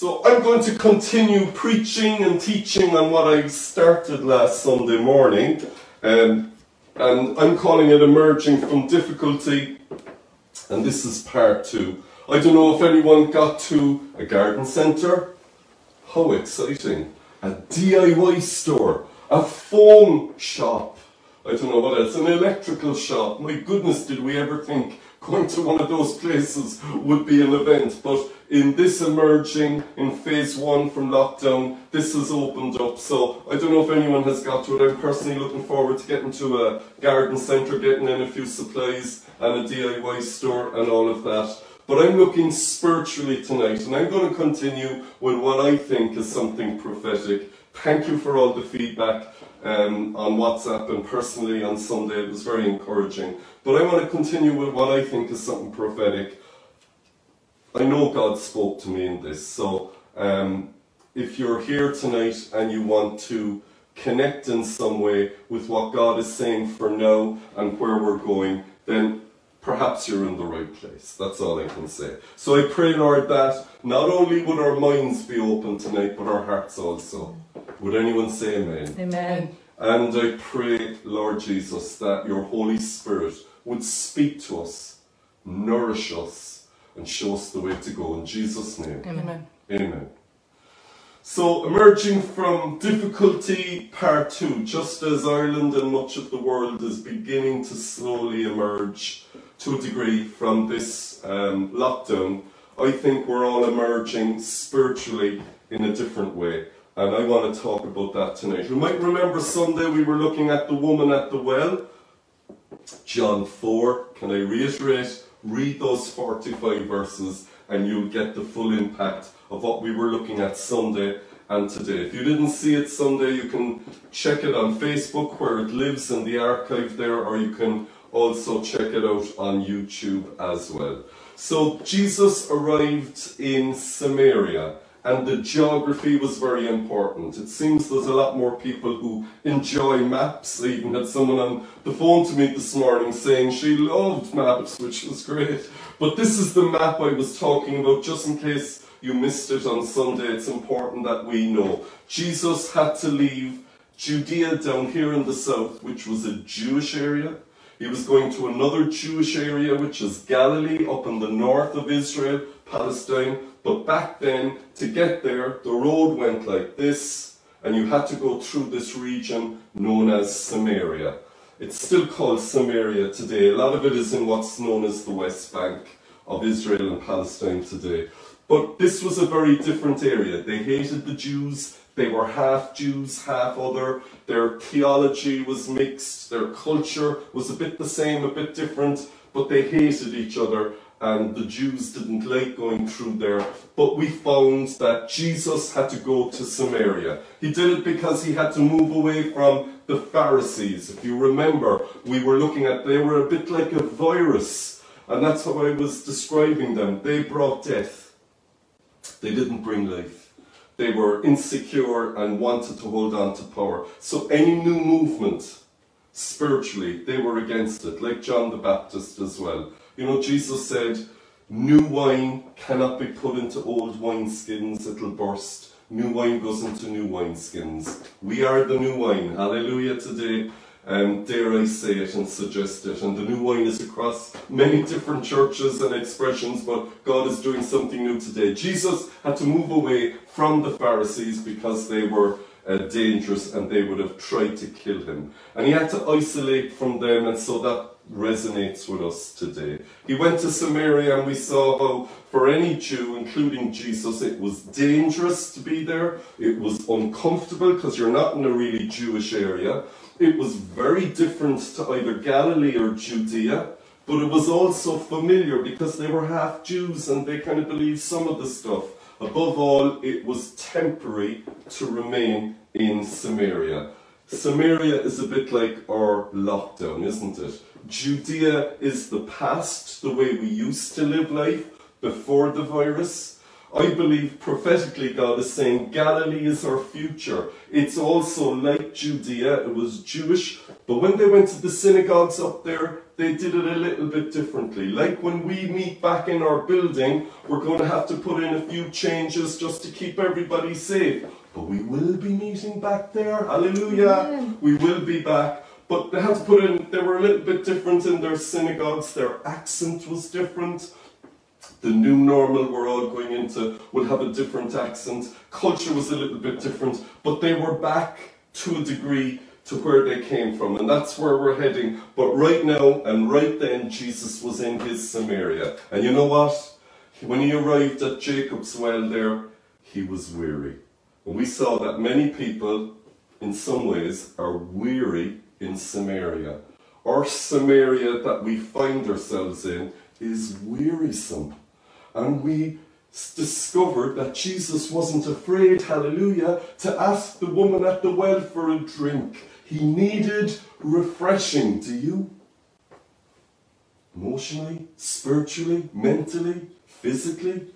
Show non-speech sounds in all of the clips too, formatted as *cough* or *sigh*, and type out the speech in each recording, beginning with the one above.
So I'm going to continue preaching and teaching on what I started last Sunday morning. Um, and I'm calling it Emerging from Difficulty. And this is part two. I don't know if anyone got to a garden centre. How exciting. A DIY store. A foam shop. I don't know what else. An electrical shop. My goodness, did we ever think going to one of those places would be an event? But in this emerging in phase one from lockdown, this has opened up. So I don't know if anyone has got to it. I'm personally looking forward to getting to a garden centre, getting in a few supplies and a DIY store and all of that. But I'm looking spiritually tonight, and I'm going to continue with what I think is something prophetic. Thank you for all the feedback um, on WhatsApp and personally on Sunday. It was very encouraging. But I want to continue with what I think is something prophetic. I know God spoke to me in this, so um, if you're here tonight and you want to connect in some way with what God is saying for now and where we're going, then perhaps you're in the right place. That's all I can say. So I pray, Lord, that not only would our minds be open tonight, but our hearts also. Would anyone say amen? Amen. And I pray, Lord Jesus, that your Holy Spirit would speak to us, nourish us, and show us the way to go. In Jesus' name. Amen. Amen. So, emerging from difficulty, part two, just as Ireland and much of the world is beginning to slowly emerge to a degree from this um, lockdown, I think we're all emerging spiritually in a different way. And I want to talk about that tonight. You might remember Sunday we were looking at the woman at the well. John 4. Can I reiterate? Read those 45 verses and you'll get the full impact of what we were looking at Sunday and today. If you didn't see it Sunday, you can check it on Facebook where it lives in the archive there, or you can also check it out on YouTube as well. So Jesus arrived in Samaria and the geography was very important. It seems there's a lot more people who enjoy maps. I even had someone on the phone to me this morning saying she loved maps, which was great. But this is the map I was talking about, just in case you missed it on Sunday. It's important that we know. Jesus had to leave Judea down here in the south, which was a Jewish area. He was going to another Jewish area, which is Galilee, up in the north of Israel, Palestine. But back then, to get there, the road went like this, and you had to go through this region known as Samaria. It's still called Samaria today. A lot of it is in what's known as the West Bank of Israel and Palestine today. But this was a very different area. They hated the Jews. They were half Jews, half other. Their theology was mixed. Their culture was a bit the same, a bit different, but they hated each other and the Jews didn't like going through there. But we found that Jesus had to go to Samaria. He did it because he had to move away from the Pharisees. If you remember, we were looking at, they were a bit like a virus. And that's how I was describing them. They brought death. They didn't bring life. They were insecure and wanted to hold on to power. So any new movement, spiritually, they were against it, like John the Baptist as well. You know, Jesus said, new wine cannot be put into old wineskins, it'll burst. New wine goes into new wineskins. We are the new wine. Hallelujah today. Um, dare I say it and suggest it. And the new wine is across many different churches and expressions, but God is doing something new today. Jesus had to move away from the Pharisees because they were uh, dangerous and they would have tried to kill him. And he had to isolate from them, and so that resonates with us today. He went to Samaria and we saw how for any Jew, including Jesus, it was dangerous to be there. It was uncomfortable because you're not in a really Jewish area. It was very different to either Galilee or Judea, but it was also familiar because they were half Jews and they kind of believed some of the stuff. Above all, it was temporary to remain in Samaria. Samaria is a bit like our lockdown, isn't it? Judea is the past, the way we used to live life before the virus. I believe prophetically God is saying Galilee is our future. It's also like Judea, it was Jewish, but when they went to the synagogues up there, they did it a little bit differently. Like when we meet back in our building, we're going to have to put in a few changes just to keep everybody safe. But we will be meeting back there. Hallelujah. We will be back. But they had to put in, they were a little bit different in their synagogues. Their accent was different. The new normal we're all going into will have a different accent. Culture was a little bit different. But they were back to a degree to where they came from. And that's where we're heading. But right now and right then, Jesus was in his Samaria. And you know what? When he arrived at Jacob's well there, he was weary. And we saw that many people, in some ways, are weary in Samaria. Our Samaria that we find ourselves in is wearisome. And we discovered that Jesus wasn't afraid, hallelujah, to ask the woman at the well for a drink. He needed refreshing. Do you? Emotionally, spiritually, mentally, physically.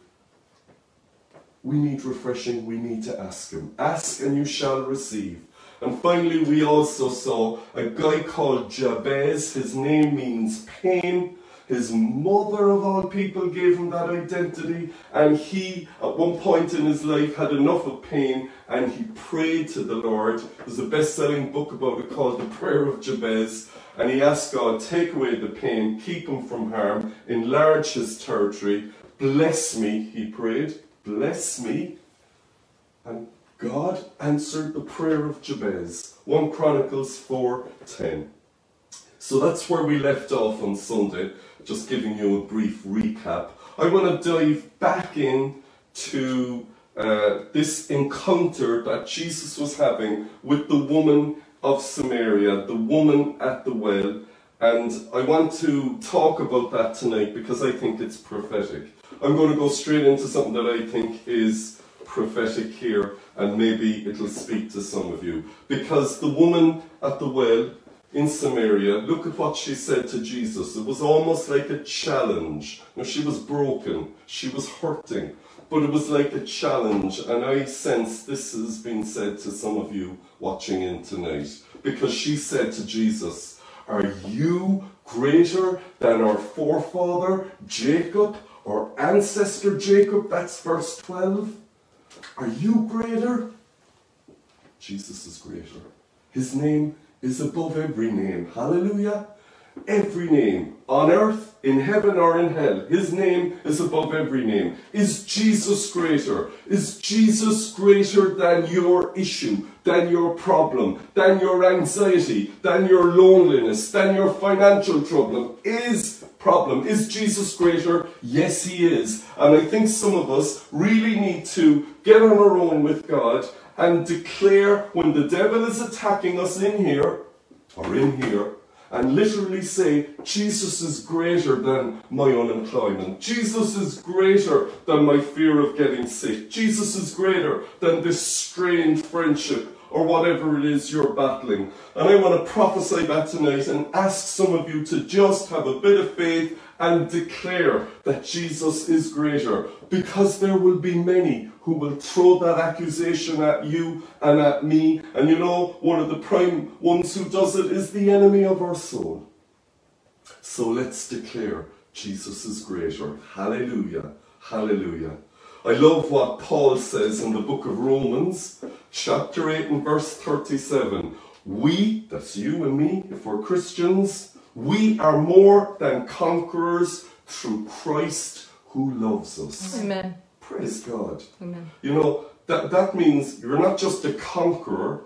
We need refreshing. We need to ask Him. Ask and you shall receive. And finally, we also saw a guy called Jabez. His name means pain. His mother, of all people, gave him that identity, and he, at one point in his life, had enough of pain and he prayed to the Lord. There's a best selling book about it called The Prayer of Jabez, and he asked God, Take away the pain, keep him from harm, enlarge his territory, bless me, he prayed, bless me. And God answered the prayer of Jabez. 1 Chronicles 4:10. So that's where we left off on Sunday just giving you a brief recap. I want to dive back in to uh, this encounter that Jesus was having with the woman of Samaria, the woman at the well. And I want to talk about that tonight because I think it's prophetic. I'm going to go straight into something that I think is prophetic here, and maybe it'll speak to some of you. Because the woman at the well in Samaria, look at what she said to Jesus. It was almost like a challenge. Now, she was broken, she was hurting, but it was like a challenge. And I sense this has been said to some of you watching in tonight. Because she said to Jesus, Are you greater than our forefather Jacob, our ancestor Jacob? That's verse 12. Are you greater? Jesus is greater. His name is above every name. Hallelujah. Every name on earth, in heaven, or in hell. His name is above every name. Is Jesus greater? Is Jesus greater than your issue, than your problem, than your anxiety, than your loneliness, than your financial trouble? Is problem. Is Jesus greater? Yes, he is. And I think some of us really need to get on our own with God and declare when the devil is attacking us in here or in here and literally say, Jesus is greater than my unemployment. Jesus is greater than my fear of getting sick. Jesus is greater than this strained friendship or whatever it is you're battling. And I want to prophesy that tonight and ask some of you to just have a bit of faith and declare that Jesus is greater because there will be many who will throw that accusation at you and at me. And you know, one of the prime ones who does it is the enemy of our soul. So let's declare Jesus is greater. Hallelujah. Hallelujah. I love what Paul says in the book of Romans, chapter 8 and verse 37. We, that's you and me, if we're Christians, we are more than conquerors through Christ who loves us. Amen. Praise God. Amen. You know, that, that means you're not just a conqueror,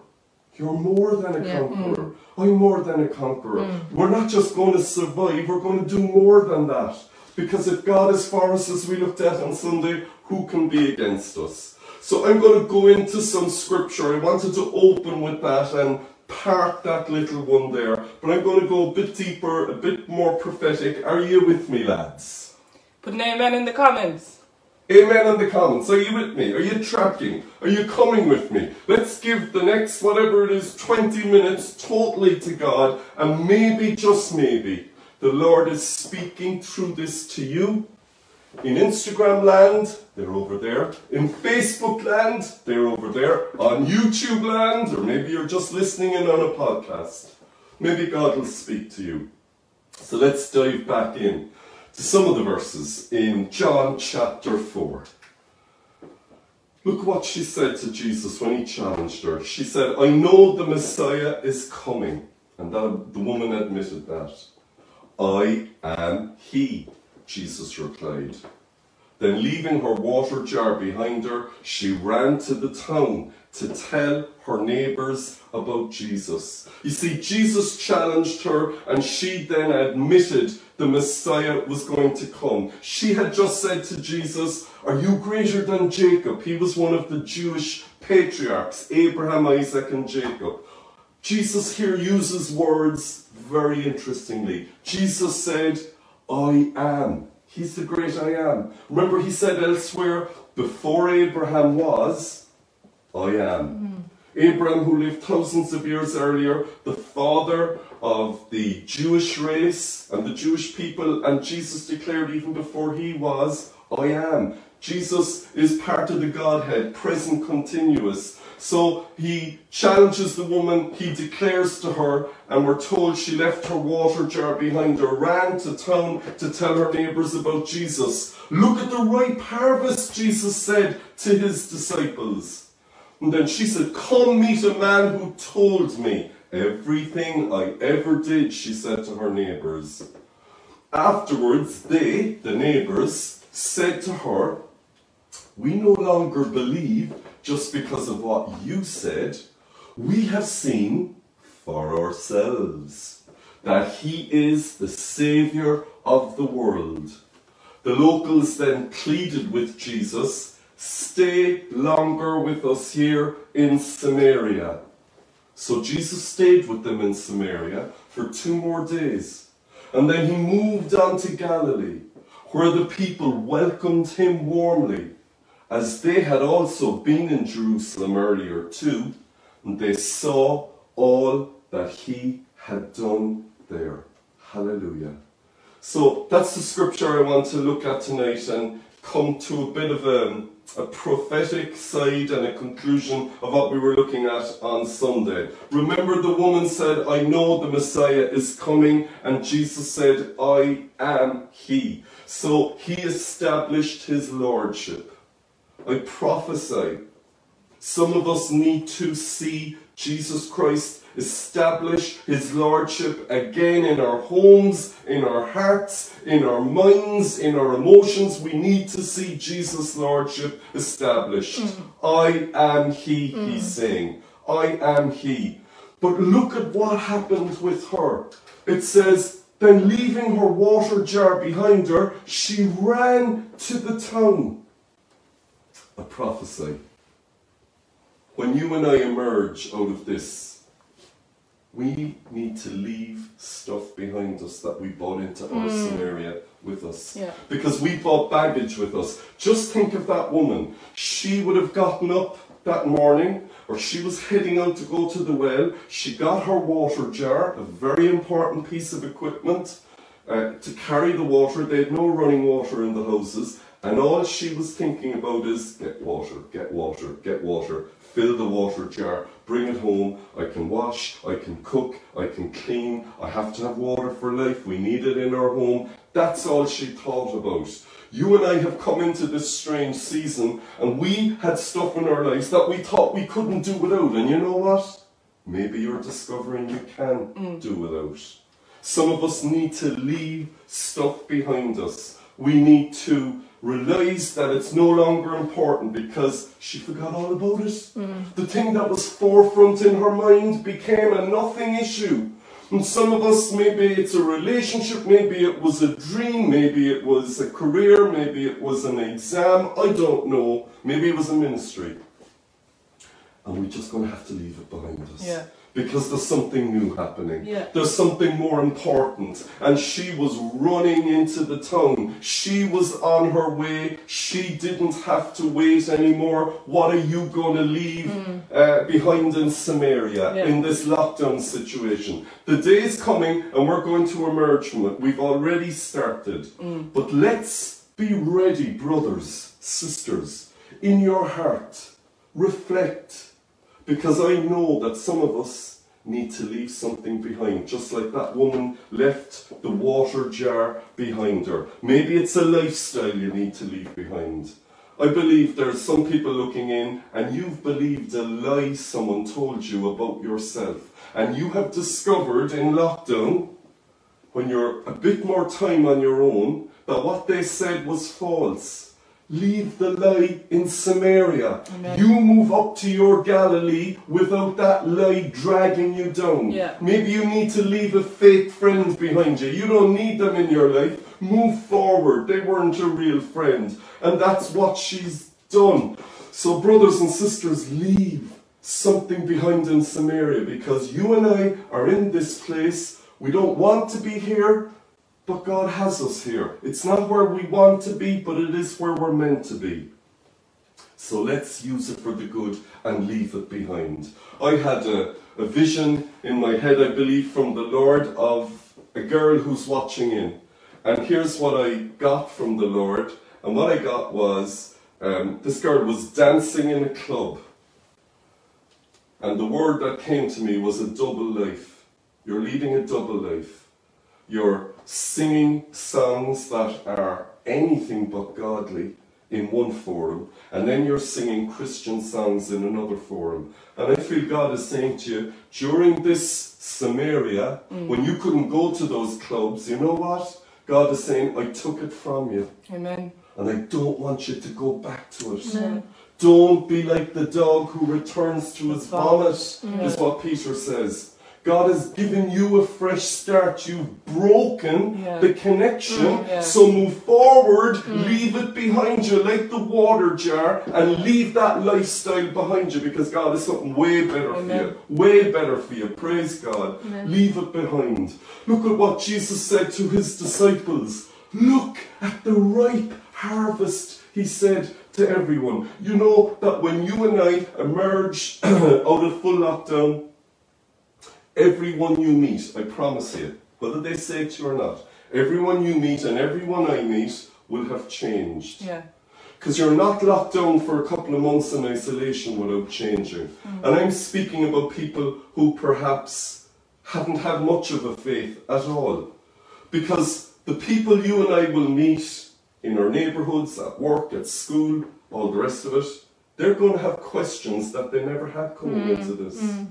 you're more than a Yeah. conqueror. Mm. Oh, I'm more than a conqueror. Mm. We're not just going to survive, we're going to do more than that. Because if God is for us, as we looked at on Sunday, who can be against us? So I'm going to go into some scripture. I wanted to open with that and park that little one there. But I'm going to go a bit deeper, a bit more prophetic. Are you with me, lads? Put an amen in the comments. Amen in the comments. Are you with me? Are you tracking? Are you coming with me? Let's give the next, whatever it is, 20 minutes totally to God, and maybe, just maybe, the Lord is speaking through this to you. In Instagram land, they're over there. In Facebook land, they're over there. On YouTube land, or maybe you're just listening in on a podcast. Maybe God will speak to you. So let's dive back in to some of the verses in John chapter 4. Look what she said to Jesus when he challenged her. She said, I know the Messiah is coming. And that, the woman admitted that. I am he, Jesus replied. Then, leaving her water jar behind her, she ran to the town to tell her neighbours about Jesus. You see, Jesus challenged her, and she then admitted the Messiah was going to come. She had just said to Jesus, Are you greater than Jacob? He was one of the Jewish patriarchs, Abraham, Isaac, and Jacob. Jesus here uses words very interestingly. Jesus said, I am. He's the great I am. Remember, he said elsewhere, before Abraham was, I am. Hmm. Abraham, who lived thousands of years earlier, the father of the Jewish race and the Jewish people, and Jesus declared even before he was, I am. Jesus is part of the Godhead, present continuous. So he challenges the woman, he declares to her, and we're told she left her water jar behind her, ran to town to tell her neighbours about Jesus. Look at the ripe harvest, Jesus said to his disciples. And then she said, Come meet a man who told me everything I ever did, she said to her neighbours. Afterwards, they, the neighbours, said to her, We no longer believe just because of what you said. We have seen for ourselves that he is the Saviour of the world. The locals then pleaded with Jesus, Stay longer with us here in Samaria. So Jesus stayed with them in Samaria for two more days. And then he moved on to Galilee, where the people welcomed him warmly, as they had also been in Jerusalem earlier too, and they saw all that he had done there. Hallelujah. So that's the scripture I want to look at tonight and come to a bit of a, a prophetic side and a conclusion of what we were looking at on Sunday. Remember, the woman said, I know the Messiah is coming, and Jesus said, I am he. So he established his lordship. I prophesy. Some of us need to see Jesus Christ establish his lordship again in our homes, in our hearts, in our minds, in our emotions. We need to see Jesus' lordship established. Hmm. I am he, he's hmm. saying. I am he. But look at what happened with her. It says, then leaving her water jar behind her, she ran to the town. A prophecy. When you and I emerge out of this, we need to leave stuff behind us that we brought into our Samaria with us. Yeah. Because we brought baggage with us. Just think of that woman. She would have gotten up that morning, or she was heading out to go to the well. She got her water jar, a very important piece of equipment, uh, to carry the water. They had no running water in the houses. And all she was thinking about is get water, get water, get water, fill the water jar, bring it home. I can wash, I can cook, I can clean. I have to have water for life. We need it in our home. That's all she thought about. You and I have come into this strange season and we had stuff in our lives that we thought we couldn't do without. And you know what? Maybe you're discovering you can mm. do without. Some of us need to leave stuff behind us. We need to realize that it's no longer important because she forgot all about it. Mm. The thing that was forefront in her mind became a nothing issue. And some of us, maybe it's a relationship, maybe it was a dream, maybe it was a career, maybe it was an exam, I don't know. Maybe it was a ministry. And we're just going to have to leave it behind us. Yeah. Because there's something new happening. Yeah. There's something more important. And she was running into the town. She was on her way. She didn't have to wait anymore. What are you going to leave uh, behind in Samaria Mm. Yeah. in this lockdown situation? The day is coming and we're going to emerge from it. We've already started. Mm. But let's be ready, brothers, sisters, in your heart. Reflect. Because I know that some of us need to leave something behind, just like that woman left the water jar behind her. Maybe it's a lifestyle you need to leave behind. I believe there's some people looking in and you've believed a lie someone told you about yourself. And you have discovered in lockdown, when you're a bit more time on your own, that what they said was false. Leave the lie in Samaria. Amen. You move up to your Galilee without that lie dragging you down. Yeah. Maybe you need to leave a fake friend behind you. You don't need them in your life. Move forward. They weren't a real friend. And that's what she's done. So, brothers and sisters, leave something behind in Samaria because you and I are in this place. We don't want to be here, but God has us here. It's not where we want to be, but it is where we're meant to be. So let's use it for the good and leave it behind. I had a, a vision in my head, I believe, from the Lord of a girl who's watching in. And here's what I got from the Lord. And what I got was um, this girl was dancing in a club. And the word that came to me was a double life. You're leading a double life. You're singing songs that are anything but godly in one forum, and then you're singing Christian songs in another forum. And I feel God is saying to you, during this Samaria, when you couldn't go to those clubs, you know what? God is saying, I took it from you, Amen. and I don't want you to go back to it. Don't be like the dog who returns to his vomit, Yeah. is what Peter says. God has given you a fresh start. You've broken Yeah. the connection. Mm, yeah. So move forward, leave it behind you like the water jar, and leave that lifestyle behind you because God is something way better for you. Way better for you. Praise God. Leave it behind. Look at what Jesus said to his disciples. Look at the ripe harvest, he said to everyone. You know that when you and I emerge *clears throat* out of full lockdown, everyone you meet, I promise you, whether they say it to you or not, everyone you meet and everyone I meet will have changed. Yeah. Because you're not locked down for a couple of months in isolation without changing. Mm. And I'm speaking about people who perhaps haven't had much of a faith at all. Because the people you and I will meet in our neighbourhoods, at work, at school, all the rest of it, they're going to have questions that they never had coming mm. into this. Mm.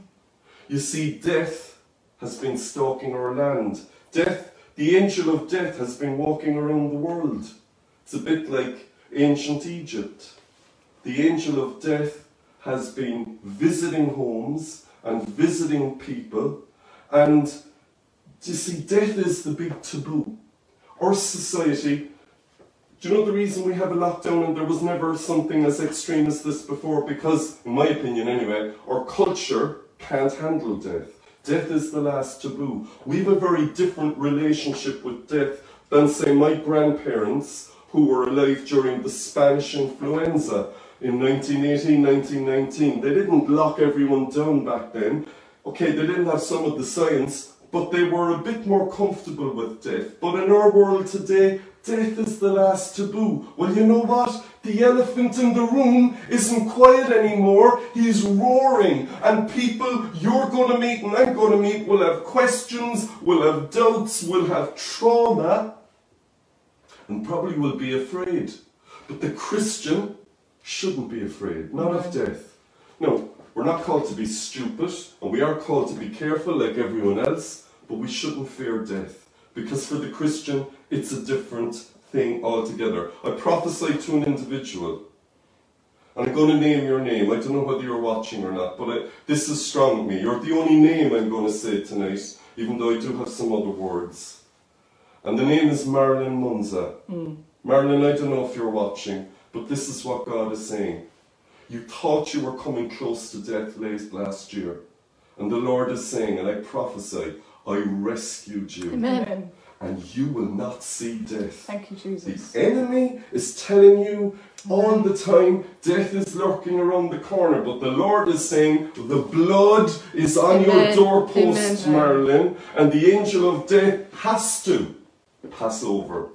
You see, death has been stalking our land. Death, the angel of death, has been walking around the world. It's a bit like ancient Egypt. The angel of death has been visiting homes and visiting people. And you see, death is the big taboo. Our society, do you know the reason we have a lockdown and there was never something as extreme as this before? Because, in my opinion anyway, our culture can't handle death. Death is the last taboo. We have a very different relationship with death than, say, my grandparents who were alive during the Spanish influenza in 1918, 1919. They didn't lock everyone down back then. Okay, they didn't have some of the science, but they were a bit more comfortable with death. But in our world today, death is the last taboo. Well, you know what? The elephant in the room isn't quiet anymore. He's roaring. And people you're going to meet and I'm going to meet will have questions, will have doubts, will have trauma, and probably will be afraid. But the Christian shouldn't be afraid, not of death. No, we're not called to be stupid, and we are called to be careful like everyone else, but we shouldn't fear death. Because for the Christian, it's a different thing altogether. I prophesy to an individual, and I'm going to name your name. I don't know whether you're watching or not, but I, this is strong with me. You're the only name I'm going to say tonight, even though I do have some other words. And the name is Marilyn Munza. Mm. Marilyn, I don't know if you're watching, but this is what God is saying. You thought you were coming close to death late last year. And the Lord is saying, and I prophesy, I rescued you. Amen. And you will not see death. Thank you, Jesus. The enemy is telling you all the time death is lurking around the corner, but the Lord is saying the blood is on your doorpost, Amen. Marilyn, and the angel of death has to pass over.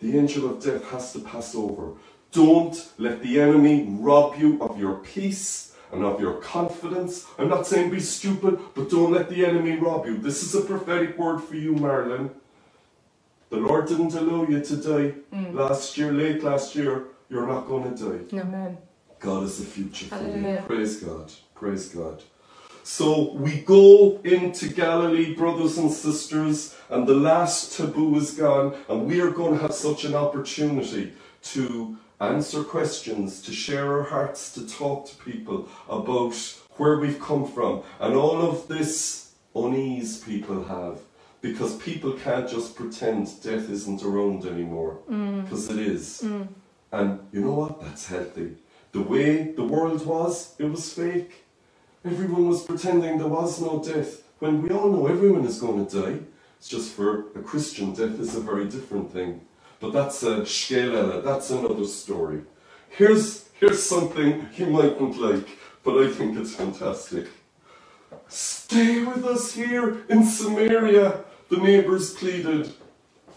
The angel of death has to pass over. Don't let the enemy rob you of your peace and of your confidence. I'm not saying be stupid, but don't let the enemy rob you. This is a prophetic word for you, Marilyn. The Lord didn't allow you to die mm. last year, late last year. You're not going to die. Amen. God is the future for you. Praise God. Praise God. So we go into Galilee, brothers and sisters, and the last taboo is gone, and we are going to have such an opportunity to answer questions, to share our hearts, to talk to people about where we've come from, and all of this unease people have. Because people can't just pretend death isn't around anymore, mm. because it is. Mm. And you know what? That's healthy. The way the world was, it was fake. Everyone was pretending there was no death, when we all know everyone is going to die. It's just for a Christian, death is a very different thing. But that's a shkelele, that's another story. Here's, here's something you mightn't like, but I think it's fantastic. Stay with us here in Samaria, the neighbors pleaded.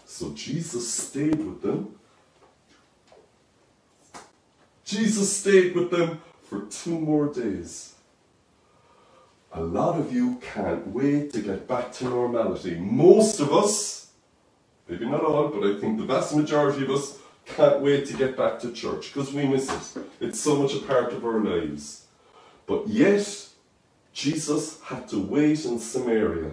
So Jesus stayed with them. Jesus stayed with them for two more days. A lot of you can't wait to get back to normality. Most of us, maybe not all, but I think the vast majority of us can't wait to get back to church because we miss it. It's so much a part of our lives. But yet, Jesus had to wait in Samaria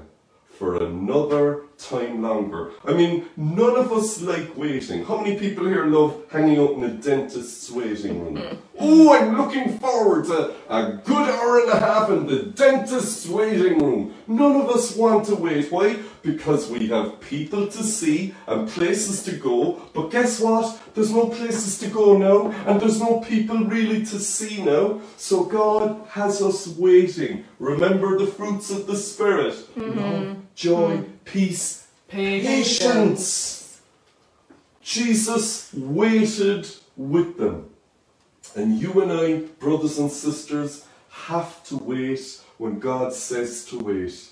for another time longer. I mean, none of us like waiting. How many people here love hanging out in a dentist's waiting room? *laughs* Oh, I'm looking forward to a good hour and a half in the dentist's waiting room. None of us want to wait. Why? Because we have people to see and places to go. But guess what? There's no places to go now, and there's no people really to see now. So God has us waiting. Remember the fruits of the Spirit love, mm-hmm. joy, mm-hmm. peace, patience. Jesus waited with them. And you and I, brothers and sisters, have to wait when God says to wait.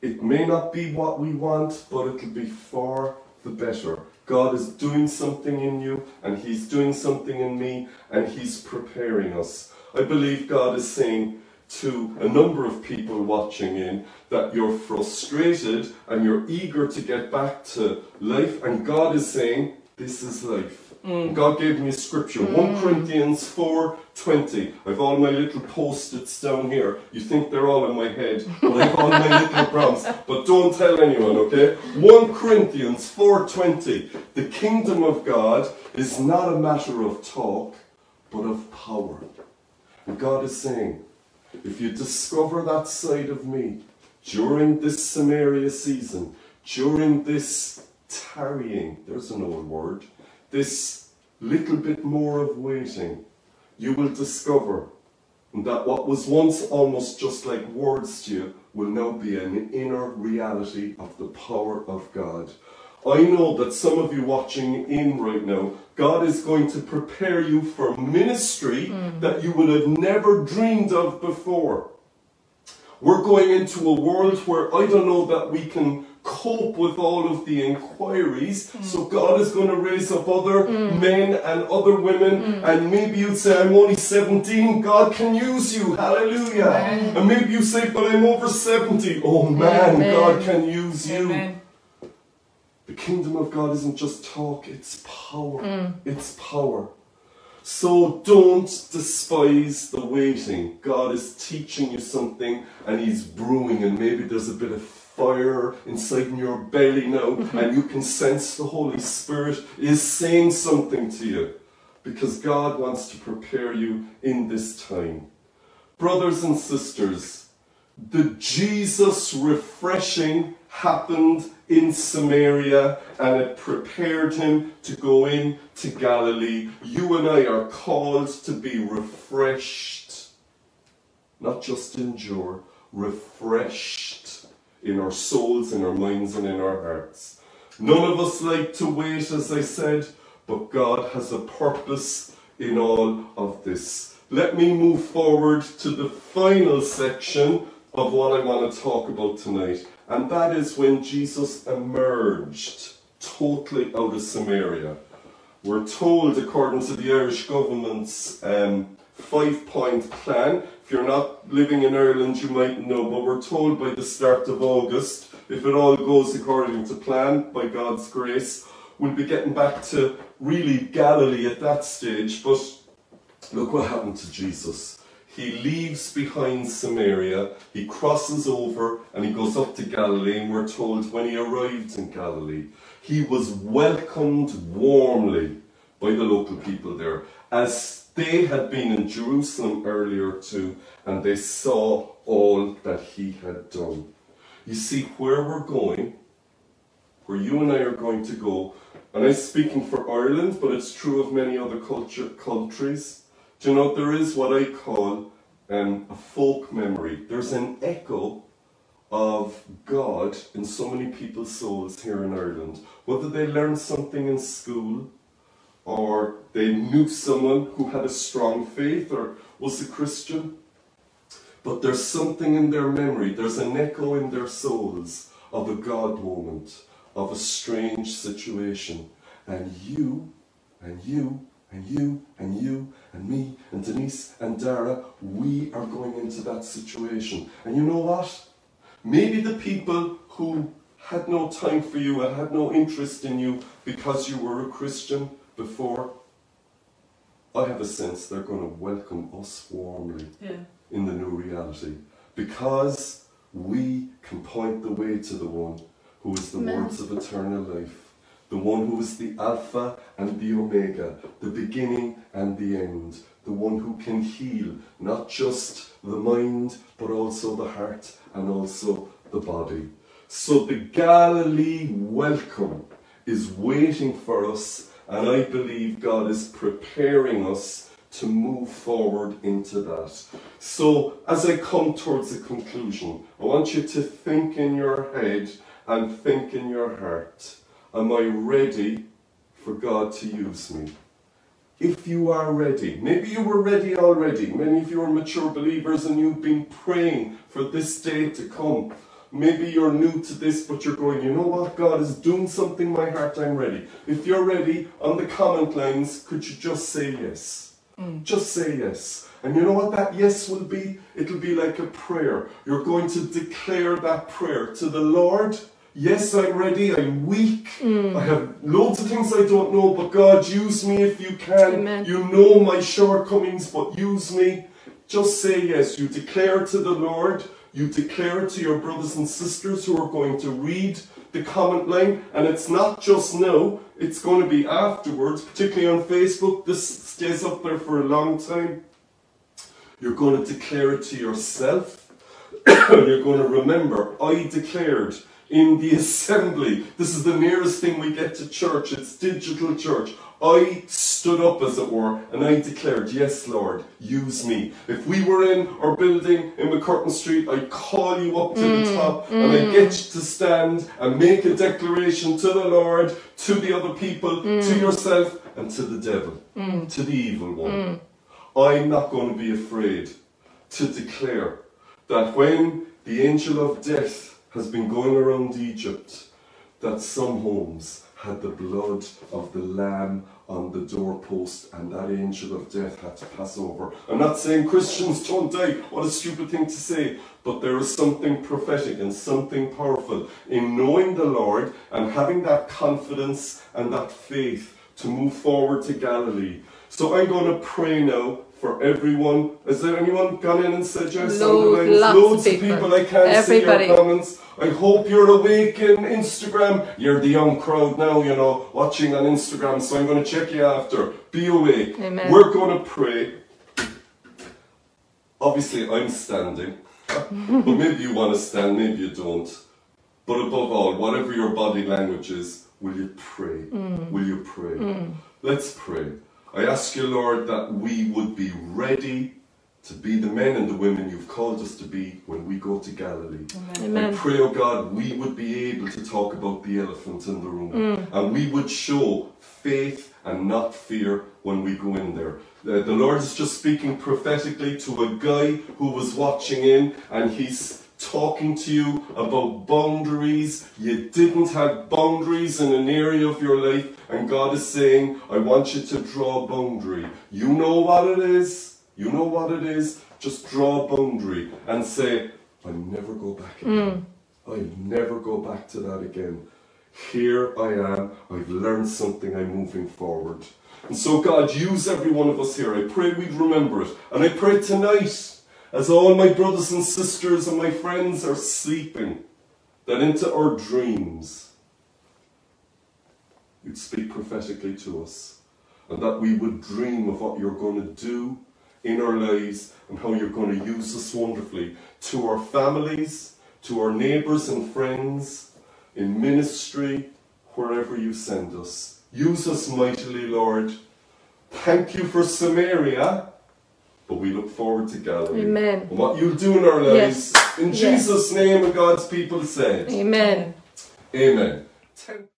It may not be what we want, but it'll be far the better. God is doing something in you, and He's doing something in me, and He's preparing us. I believe God is saying to a number of people watching in that you're frustrated and you're eager to get back to life, and God is saying, This is life. Mm. God gave me a scripture, 1 mm. Corinthians 4:20. I've all my little post-its down here. You think they're all in my head, but I've all my little prompts. But don't tell anyone, okay? 1 Corinthians 4:20. The kingdom of God is not a matter of talk, but of power. And God is saying, if you discover that side of me during this Samaria season, during this tarrying, there's an old word, this little bit more of waiting, you will discover that what was once almost just like words to you will now be an inner reality of the power of God. I know that some of you watching in right now, God is going to prepare you for ministry hmm. that you would have never dreamed of before. We're going into a world where I don't know that we can cope with all of the inquiries. So God is going to raise up other men and other women. And maybe you'd say, I'm only 17. God can use you. Hallelujah. Amen. And maybe you say, but I'm over 70. Oh man, Amen. God can use you. Amen. The kingdom of God isn't just talk, it's power. Mm. It's power. So don't despise the waiting. God is teaching you something and He's brewing, and maybe there's a bit of fire inside in your belly now, and you can sense the Holy Spirit is saying something to you because God wants to prepare you in this time. Brothers and sisters, the Jesus refreshing happened in Samaria and it prepared him to go in to Galilee. You and I are called to be refreshed, not just endure, refreshed in our souls, in our minds, and in our hearts. None of us like to wait, as I said, but God has a purpose in all of this. Let me move forward to the final section of what I want to talk about tonight, and that is when Jesus emerged totally out of Samaria. We're told, according to the Irish government's um, five point plan. If you're not living in Ireland, you might know, but we're told by the start of August, if it all goes according to plan, by God's grace, we'll be getting back to really Galilee at that stage. But look what happened to Jesus. He leaves behind Samaria, he crosses over, and he goes up to Galilee. And we're told when he arrived in Galilee, he was welcomed warmly by the local people there, as they had been in Jerusalem earlier too, and they saw all that he had done. You see, where we're going, where you and I are going to go, and I'm speaking for Ireland, but it's true of many other culture, countries. Do you know there is what I call um, a folk memory? There's an echo of God in so many people's souls here in Ireland. Whether they learned something in school, or they knew someone who had a strong faith, or was a Christian, but there's something in their memory, there's an echo in their souls of a God moment, of a strange situation. And you, and you, and you, and you, and me, and Denise, and Dara, we are going into that situation. And you know what? Maybe the people who had no time for you and had no interest in you because you were a Christian before, I have a sense they're going to welcome us warmly Yeah. in the new reality because we can point the way to the one who is the Amen. words of eternal life, the one who is the Alpha and the Omega, the beginning and the end, the one who can heal not just the mind but also the heart and also the body. So the Galilee welcome is waiting for us, and I believe God is preparing us to move forward into that. So, as I come towards a conclusion, I want you to think in your head and think in your heart Am I ready for God to use me? If you are ready, maybe you were ready already. Many of you are mature believers and you've been praying for this day to come. Maybe you're new to this, but you're going, you know what? God is doing something in my heart, I'm ready. If you're ready, on the comment lines, could you just say yes? Mm. Just say yes. And you know what that yes will be? It'll be like a prayer. You're going to declare that prayer to the Lord. Yes, I'm ready. I'm weak. Mm. I have loads of things I don't know, but God, use me if you can. Amen. You know my shortcomings, but use me. Just say yes. You declare to the Lord. You declare it to your brothers and sisters who are going to read the comment line. And it's not just now, it's going to be afterwards, particularly on Facebook. This stays up there for a long time. You're going to declare it to yourself. *coughs* You're going to remember, I declared in the assembly. This is the nearest thing we get to church. It's digital church. I stood up, as it were, and I declared, Yes, Lord, use me. If we were in our building in McCurtain Street, I'd call you up to the mm, top and mm. I'd get you to stand and make a declaration to the Lord, to the other people, to mm. yourself, and to the devil, to the evil one. I'm not going to be afraid to declare that when the angel of death has been going around Egypt, that some homes had the blood of the lamb on the doorpost and that angel of death had to pass over. I'm not saying Christians don't die, what a stupid thing to say, but there is something prophetic and something powerful in knowing the Lord and having that confidence and that faith to move forward to Galilee. So I'm going to pray now for everyone. Is there anyone gone in and said yes? on the Loads, of Loads of people. people. I can't Everybody. see your comments. I hope you're awake in Instagram. You're the young crowd now, you know, watching on Instagram, so I'm going to check you after. Be awake. Amen. We're going to pray. Obviously, I'm standing. *laughs* but maybe you want to stand, maybe you don't. But above all, whatever your body language is, will you pray? Mm. Will you pray? Mm. Let's pray. I ask you, Lord, that we would be ready to be the men and the women you've called us to be when we go to Galilee. I Amen. pray, oh God, we would be able to talk about the elephant in the room. Mm. And we would show faith and not fear when we go in there. The, the Lord is just speaking prophetically to a guy who was watching in and he's talking to you about boundaries. You didn't have boundaries in an area of your life, and God is saying, I want you to draw a boundary. You know what it is. You know what it is? Just draw a boundary and say, I never go back again. Mm. I never go back to that again. Here I am. I've learned something. I'm moving forward. And so, God, use every one of us here. I pray we'd remember it. And I pray tonight, as all my brothers and sisters and my friends are sleeping, that into our dreams, you'd speak prophetically to us. And that we would dream of what you're going to do in our lives and how you're going to use us wonderfully to our families, to our neighbours and friends, in ministry, wherever you send us. Use us mightily, Lord. Thank you for Samaria, but we look forward to Galilee. Amen. And what you'll do in our lives. Yes. In Yes. Jesus' name, and God's people said. Amen. Amen. Ten-